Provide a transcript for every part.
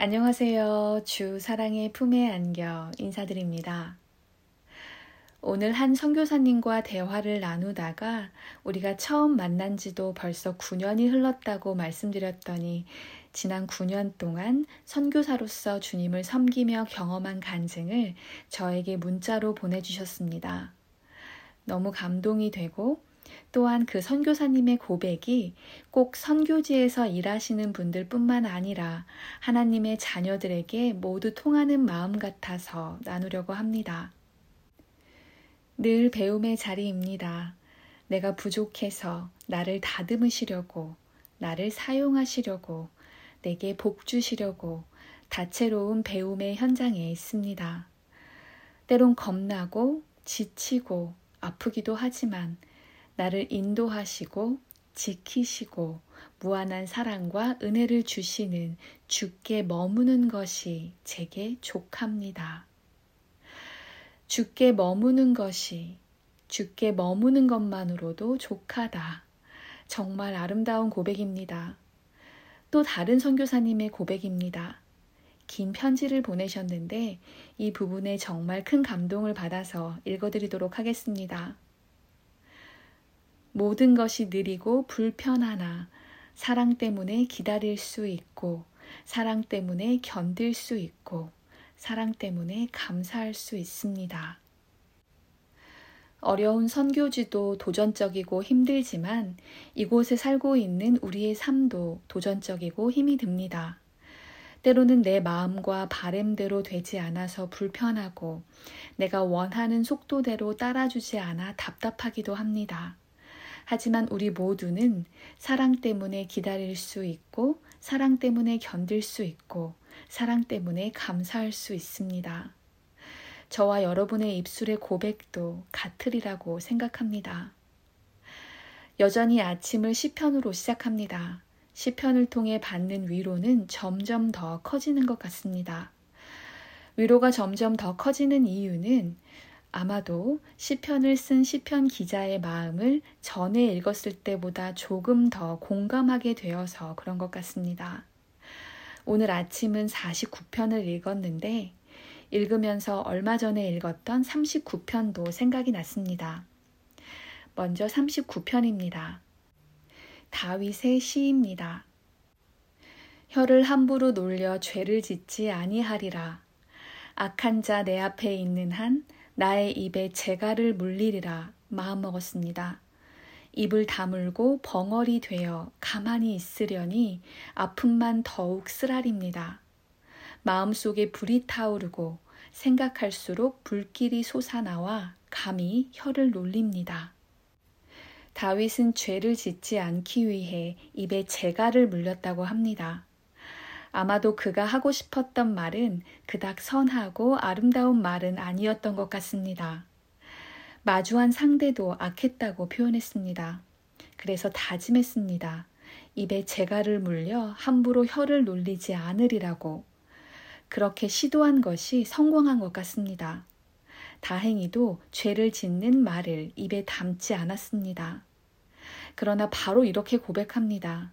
안녕하세요. 주 사랑의 품에 안겨 인사드립니다. 오늘 한 선교사님과 대화를 나누다가 우리가 처음 만난 지도 벌써 9년이 흘렀다고 말씀드렸더니 지난 9년 동안 선교사로서 주님을 섬기며 경험한 간증을 저에게 문자로 보내주셨습니다. 너무 감동이 되고 또한 그 선교사님의 고백이 꼭 선교지에서 일하시는 분들 뿐만 아니라 하나님의 자녀들에게 모두 통하는 마음 같아서 나누려고 합니다. 늘 배움의 자리입니다. 내가 부족해서 나를 다듬으시려고, 나를 사용하시려고, 내게 복 주시려고 다채로운 배움의 현장에 있습니다. 때론 겁나고 지치고 아프기도 하지만 나를 인도하시고 지키시고 무한한 사랑과 은혜를 주시는 주께 머무는 것이 제게 족합니다. 주께 머무는 것이 주께 머무는 것만으로도 족하다. 정말 아름다운 고백입니다. 또 다른 선교사님의 고백입니다. 긴 편지를 보내셨는데 이 부분에 정말 큰 감동을 받아서 읽어드리도록 하겠습니다. 모든 것이 느리고 불편하나 사랑 때문에 기다릴 수 있고 사랑 때문에 견딜 수 있고 사랑 때문에 감사할 수 있습니다. 어려운 선교지도 도전적이고 힘들지만 이곳에 살고 있는 우리의 삶도 도전적이고 힘이 듭니다. 때로는 내 마음과 바램대로 되지 않아서 불편하고 내가 원하는 속도대로 따라주지 않아 답답하기도 합니다. 하지만 우리 모두는 사랑 때문에 기다릴 수 있고, 사랑 때문에 견딜 수 있고, 사랑 때문에 감사할 수 있습니다. 저와 여러분의 입술의 고백도 같으리라고 생각합니다. 여전히 아침을 시편으로 시작합니다. 시편을 통해 받는 위로는 점점 더 커지는 것 같습니다. 위로가 점점 더 커지는 이유는 아마도 시편을 쓴 시편 기자의 마음을 전에 읽었을 때보다 조금 더 공감하게 되어서 그런 것 같습니다. 오늘 아침은 49편을 읽었는데 읽으면서 얼마 전에 읽었던 39편도 생각이 났습니다. 먼저 39편입니다. 다윗의 시입니다. 혀를 함부로 놀려 죄를 짓지 아니하리라. 악한 자 내 앞에 있는 한 나의 입에 재갈을 물리리라 마음먹었습니다. 입을 다물고 벙어리 되어 가만히 있으려니 아픔만 더욱 쓰라립니다. 마음속에 불이 타오르고 생각할수록 불길이 솟아나와 감히 혀를 놀립니다. 다윗은 죄를 짓지 않기 위해 입에 재갈을 물렸다고 합니다. 아마도 그가 하고 싶었던 말은 그닥 선하고 아름다운 말은 아니었던 것 같습니다. 마주한 상대도 악했다고 표현했습니다. 그래서 다짐했습니다. 입에 재갈을 물려 함부로 혀를 놀리지 않으리라고. 그렇게 시도한 것이 성공한 것 같습니다. 다행히도 죄를 짓는 말을 입에 담지 않았습니다. 그러나 바로 이렇게 고백합니다.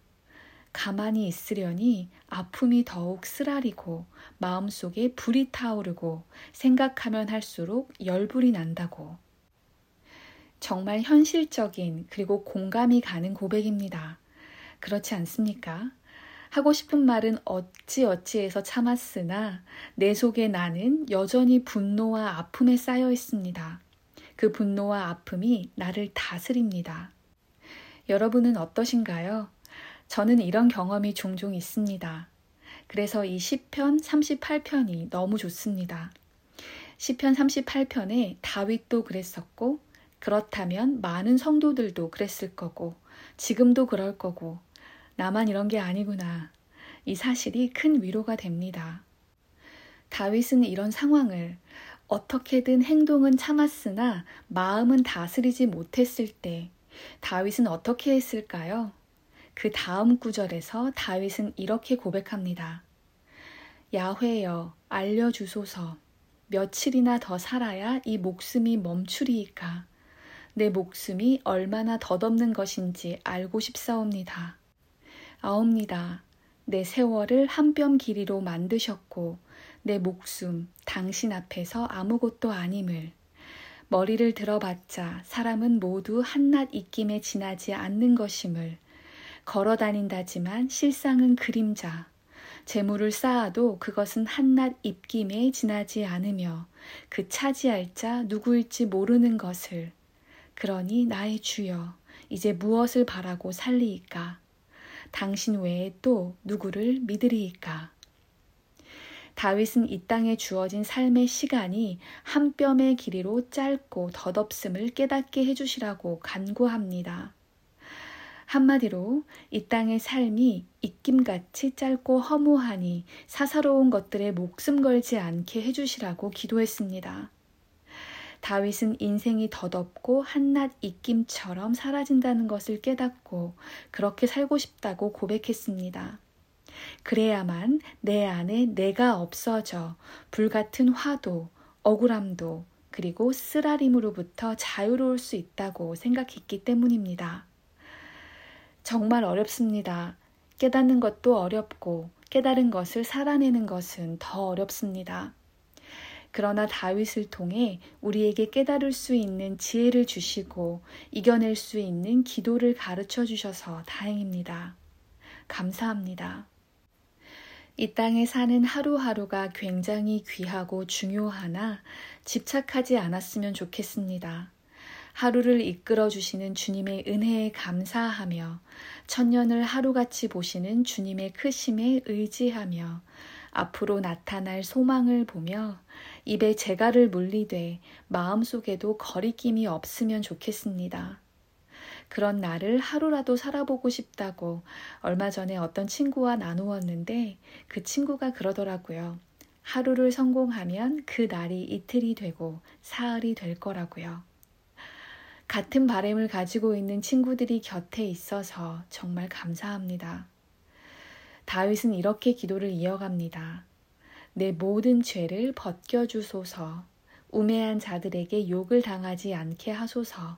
가만히 있으려니 아픔이 더욱 쓰라리고 마음속에 불이 타오르고 생각하면 할수록 열불이 난다고. 정말 현실적인 그리고 공감이 가는 고백입니다. 그렇지 않습니까? 하고 싶은 말은 어찌어찌해서 참았으나 내 속에 나는 여전히 분노와 아픔에 쌓여 있습니다. 그 분노와 아픔이 나를 다스립니다. 여러분은 어떠신가요? 저는 이런 경험이 종종 있습니다. 그래서 이 시편 38편이 너무 좋습니다. 시편 38편에 다윗도 그랬었고 그렇다면 많은 성도들도 그랬을 거고 지금도 그럴 거고 나만 이런 게 아니구나. 이 사실이 큰 위로가 됩니다. 다윗은 이런 상황을 어떻게든 행동은 참았으나 마음은 다스리지 못했을 때 다윗은 어떻게 했을까요? 그 다음 구절에서 다윗은 이렇게 고백합니다. 야훼여 알려주소서 며칠이나 더 살아야 이 목숨이 멈추리이까 내 목숨이 얼마나 덧없는 것인지 알고 싶사옵니다. 아옵니다. 내 세월을 한 뼘 길이로 만드셨고 내 목숨 당신 앞에서 아무것도 아님을 머리를 들어봤자 사람은 모두 한낱 입김에 지나지 않는 것임을 걸어 다닌다지만 실상은 그림자. 재물을 쌓아도 그것은 한낱 입김에 지나지 않으며 그 차지할 자 누구일지 모르는 것을. 그러니 나의 주여 이제 무엇을 바라고 살리이까? 당신 외에 또 누구를 믿으리이까? 다윗은 이 땅에 주어진 삶의 시간이 한 뼘의 길이로 짧고 덧없음을 깨닫게 해주시라고 간구합니다. 한마디로 이 땅의 삶이 입김같이 짧고 허무하니 사사로운 것들에 목숨 걸지 않게 해주시라고 기도했습니다. 다윗은 인생이 덧없고 한낱 입김처럼 사라진다는 것을 깨닫고 그렇게 살고 싶다고 고백했습니다. 그래야만 내 안에 내가 없어져 불같은 화도, 억울함도, 그리고 쓰라림으로부터 자유로울 수 있다고 생각했기 때문입니다. 정말 어렵습니다. 깨닫는 것도 어렵고 깨달은 것을 살아내는 것은 더 어렵습니다. 그러나 다윗을 통해 우리에게 깨달을 수 있는 지혜를 주시고 이겨낼 수 있는 기도를 가르쳐 주셔서 다행입니다. 감사합니다. 이 땅에 사는 하루하루가 굉장히 귀하고 중요하나 집착하지 않았으면 좋겠습니다. 하루를 이끌어 주시는 주님의 은혜에 감사하며 천년을 하루같이 보시는 주님의 크심에 의지하며 앞으로 나타날 소망을 보며 입에 재갈을 물리되 마음속에도 거리낌이 없으면 좋겠습니다. 그런 나를 하루라도 살아보고 싶다고 얼마 전에 어떤 친구와 나누었는데 그 친구가 그러더라고요. 하루를 성공하면 그 날이 이틀이 되고 사흘이 될 거라고요. 같은 바램을 가지고 있는 친구들이 곁에 있어서 정말 감사합니다. 다윗은 이렇게 기도를 이어갑니다. 내 모든 죄를 벗겨주소서, 우매한 자들에게 욕을 당하지 않게 하소서,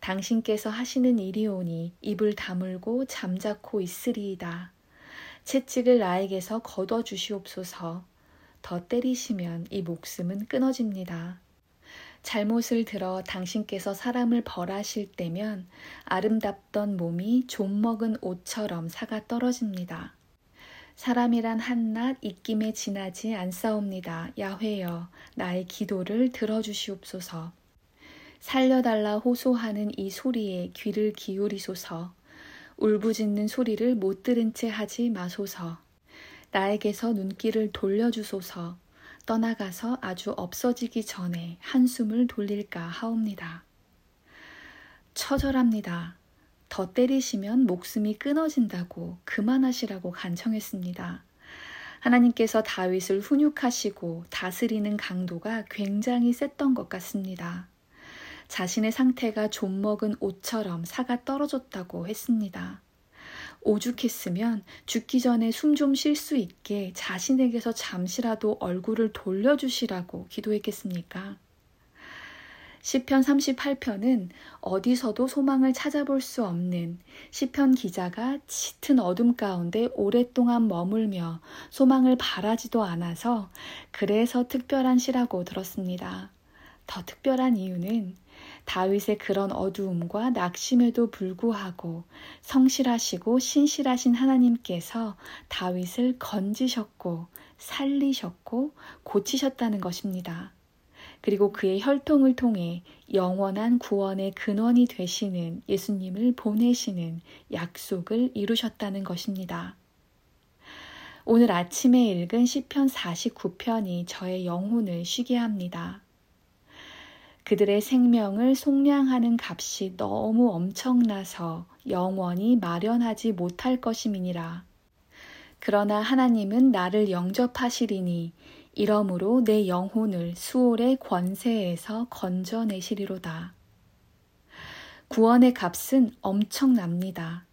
당신께서 하시는 일이오니 입을 다물고 잠자코 있으리이다. 채찍을 나에게서 거둬 주시옵소서. 더 때리시면 이 목숨은 끊어집니다. 잘못을 들어 당신께서 사람을 벌하실 때면 아름답던 몸이 좀 먹은 옷처럼 사가 떨어집니다. 사람이란 한낱 입김에 지나지 않사옵니다. 야훼여 나의 기도를 들어주시옵소서. 살려달라 호소하는 이 소리에 귀를 기울이소서. 울부짖는 소리를 못 들은 채 하지 마소서. 나에게서 눈길을 돌려주소서. 떠나가서 아주 없어지기 전에 한숨을 돌릴까 하옵니다. 처절합니다. 더 때리시면 목숨이 끊어진다고 그만하시라고 간청했습니다. 하나님께서 다윗을 훈육하시고 다스리는 강도가 굉장히 셌던 것 같습니다. 자신의 상태가 좀 먹은 옷처럼 사가 떨어졌다고 했습니다. 오죽했으면 죽기 전에 숨 좀 쉴 수 있게 자신에게서 잠시라도 얼굴을 돌려주시라고 기도했겠습니까? 시편 38편은 어디서도 소망을 찾아볼 수 없는 시편 기자가 짙은 어둠 가운데 오랫동안 머물며 소망을 바라지도 않아서 그래서 특별한 시라고 들었습니다. 더 특별한 이유는 다윗의 그런 어두움과 낙심에도 불구하고 성실하시고 신실하신 하나님께서 다윗을 건지셨고 살리셨고 고치셨다는 것입니다. 그리고 그의 혈통을 통해 영원한 구원의 근원이 되시는 예수님을 보내시는 약속을 이루셨다는 것입니다. 오늘 아침에 읽은 시편 49편이 저의 영혼을 쉬게 합니다. 그들의 생명을 속량하는 값이 너무 엄청나서 영원히 마련하지 못할 것임이니라. 그러나 하나님은 나를 영접하시리니 이러므로 내 영혼을 수월의 권세에서 건져내시리로다. 구원의 값은 엄청납니다.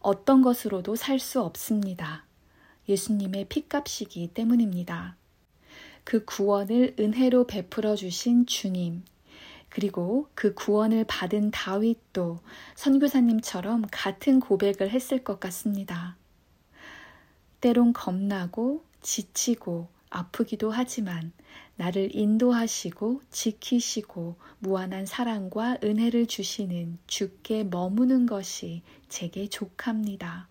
어떤 것으로도 살 수 없습니다. 예수님의 피값이기 때문입니다. 그 구원을 은혜로 베풀어 주신 주님, 그리고 그 구원을 받은 다윗도 선교사님처럼 같은 고백을 했을 것 같습니다. 때론 겁나고 지치고 아프기도 하지만 나를 인도하시고 지키시고 무한한 사랑과 은혜를 주시는 주께 머무는 것이 제게 족합니다.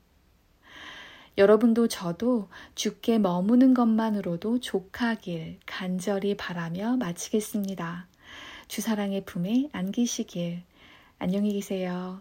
여러분도 저도 주께 머무는 것만으로도 족하길 간절히 바라며 마치겠습니다. 주사랑의 품에 안기시길. 안녕히 계세요.